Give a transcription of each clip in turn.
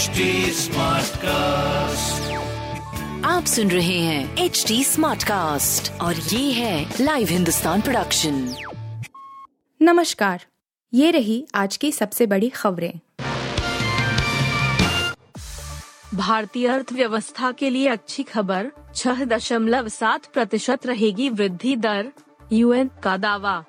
HD cast आप सुन रहे हैं एच डी स्मार्ट कास्ट और ये है लाइव हिंदुस्तान प्रोडक्शन नमस्कार ये रही आज की सबसे बड़ी खबरें। भारतीय अर्थव्यवस्था के लिए अच्छी खबर छह दशमलव सात प्रतिशत रहेगी वृद्धि दर यूएन का दावा।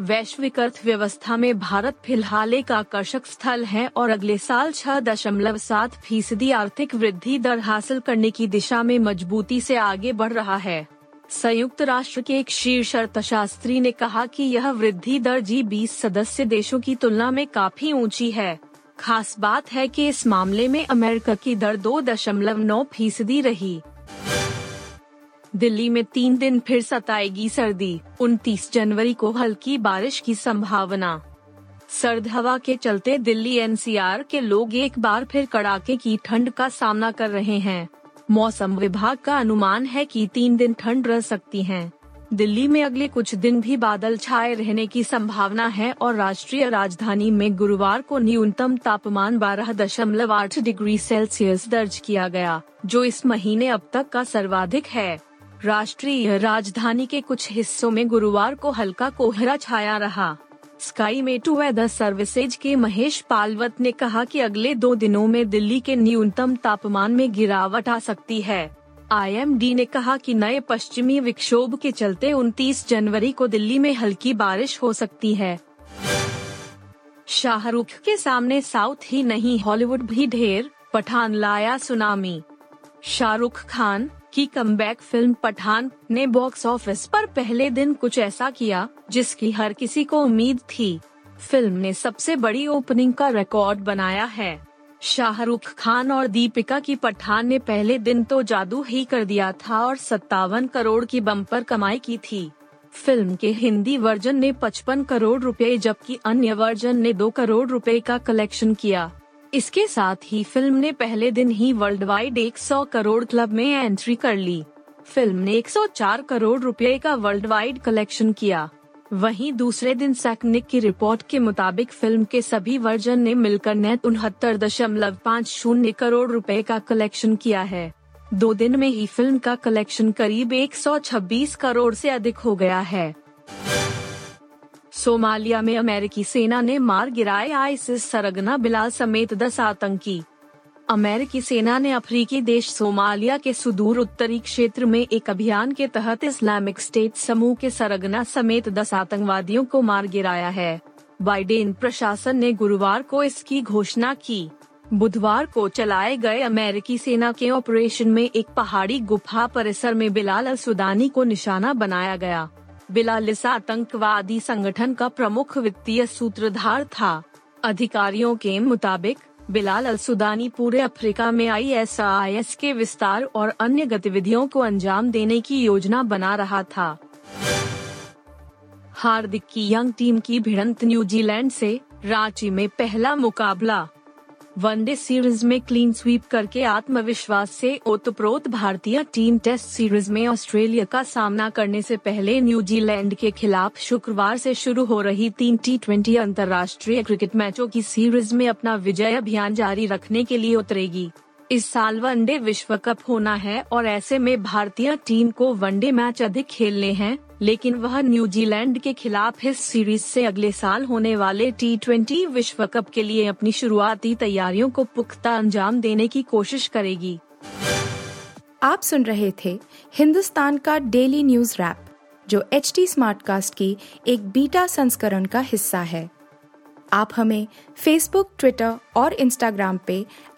वैश्विक अर्थव्यवस्था में भारत फ़िलहाल एक आकर्षक स्थल है और अगले साल छह दशमलव सात फ़ीसदी आर्थिक वृद्धि दर हासिल करने की दिशा में मजबूती से आगे बढ़ रहा है। संयुक्त राष्ट्र के एक शीर्ष अर्थशास्त्री ने कहा कि यह वृद्धि दर जी बीस सदस्य देशों की तुलना में काफ़ी ऊँची है। खास बात है कि इस मामले में अमेरिका की दर दो दशमलव नौ फ़ीसदी रही। दिल्ली में तीन दिन फिर सताएगी सर्दी 29 जनवरी को हल्की बारिश की संभावना। सर्द हवा के चलते दिल्ली एनसीआर के लोग एक बार फिर कड़ाके की ठंड का सामना कर रहे हैं। मौसम विभाग का अनुमान है कि तीन दिन ठंड रह सकती है। दिल्ली में अगले कुछ दिन भी बादल छाए रहने की संभावना है और राष्ट्रीय राजधानी में गुरुवार को न्यूनतम तापमान बारह दशमलव आठ डिग्री सेल्सियस दर्ज किया गया, जो इस महीने अब तक का सर्वाधिक है। राष्ट्रीय राजधानी के कुछ हिस्सों में गुरुवार को हल्का कोहरा छाया रहा। स्काई मेटू वेदर सर्विसेज़ के महेश पालवत ने कहा कि अगले दो दिनों में दिल्ली के न्यूनतम तापमान में गिरावट आ सकती है। आईएमडी ने कहा कि नए पश्चिमी विक्षोभ के चलते 29 जनवरी को दिल्ली में हल्की बारिश हो सकती है। शाहरुख के सामने साउथ ही नहीं, हॉलीवुड भी ढेर पठान लाया सुनामी। शाहरुख खान की कमबैक फ़िल्म पठान ने बॉक्स ऑफ़िस पर पहले दिन कुछ ऐसा किया, जिसकी हर किसी को उम्मीद थी। फ़िल्म ने सबसे बड़ी ओपनिंग का रिकॉर्ड बनाया है। शाहरुख खान और दीपिका की पठान ने पहले दिन तो जादू ही कर दिया था और सत्तावन करोड़ की बम्पर कमाई की थी। फ़िल्म के हिंदी वर्जन ने 55 करोड़ रुपए, जबकि अन्य वर्जन ने 2 करोड़ रुपए का कलेक्शन किया। इसके साथ ही फ़िल्म ने पहले दिन ही वर्ल्ड वाइड एक सौ करोड़ क्लब में एंट्री कर ली। फ़िल्म ने 104 करोड़ रुपए का वर्ल्ड वाइड कलेक्शन किया। वहीं दूसरे दिन सैकनिक की रिपोर्ट के मुताबिक फ़िल्म के सभी वर्जन ने मिलकर नेट उनहत्तर दशमलव पाँच शून्य करोड़ रुपए का कलेक्शन किया है। दो दिन में ही फ़िल्म का कलेक्शन करीब 126 करोड़ से अधिक हो गया है। सोमालिया में अमेरिकी सेना ने मार गिराए आईसिस सरगना बिलाल समेत दस आतंकी। अमेरिकी सेना ने अफ्रीकी देश सोमालिया के सुदूर उत्तरी क्षेत्र में एक अभियान के तहत इस्लामिक स्टेट समूह के सरगना समेत दस आतंकवादियों को मार गिराया है। बाइडेन प्रशासन ने गुरुवार को इसकी घोषणा की। बुधवार को चलाए गए अमेरिकी सेना के ऑपरेशन में एक पहाड़ी गुफा परिसर में बिलाल अल सुदानी को निशाना बनाया गया। बिलाल इस आतंकवादी संगठन का प्रमुख वित्तीय सूत्रधार था। अधिकारियों के मुताबिक, बिलाल अल सुदानी पूरे अफ्रीका में आई एस आई एस के विस्तार और अन्य गतिविधियों को अंजाम देने की योजना बना रहा था। हार्दिक की यंग टीम की भिड़ंत न्यूजीलैंड से रांची में पहला मुकाबला। वनडे सीरीज़ में क्लीन स्वीप करके आत्मविश्वास से ओतप्रोत भारतीय टीम टेस्ट सीरीज़ में ऑस्ट्रेलिया का सामना करने से पहले न्यूजीलैंड के खिलाफ शुक्रवार से शुरू हो रही तीन टी ट्वेंटी अंतर्राष्ट्रीय क्रिकेट मैचों की सीरीज़ में अपना विजय अभियान जारी रखने के लिए उतरेगी। इस साल वनडे विश्व कप होना है और ऐसे में भारतीय टीम को वनडे मैच अधिक खेलने हैं। लेकिन वह न्यूजीलैंड के खिलाफ इस सीरीज़ से अगले साल होने वाले टी ट्वेंटी विश्व कप के लिए अपनी शुरुआती तैयारियों को पुख्ता अंजाम देने की कोशिश करेगी। आप सुन रहे थे हिंदुस्तान का डेली न्यूज़ रैप जो एच टी स्मार्ट कास्ट की एक बीटा संस्करण का हिस्सा है। आप हमें फेसबुक ट्विटर और इंस्टाग्राम पे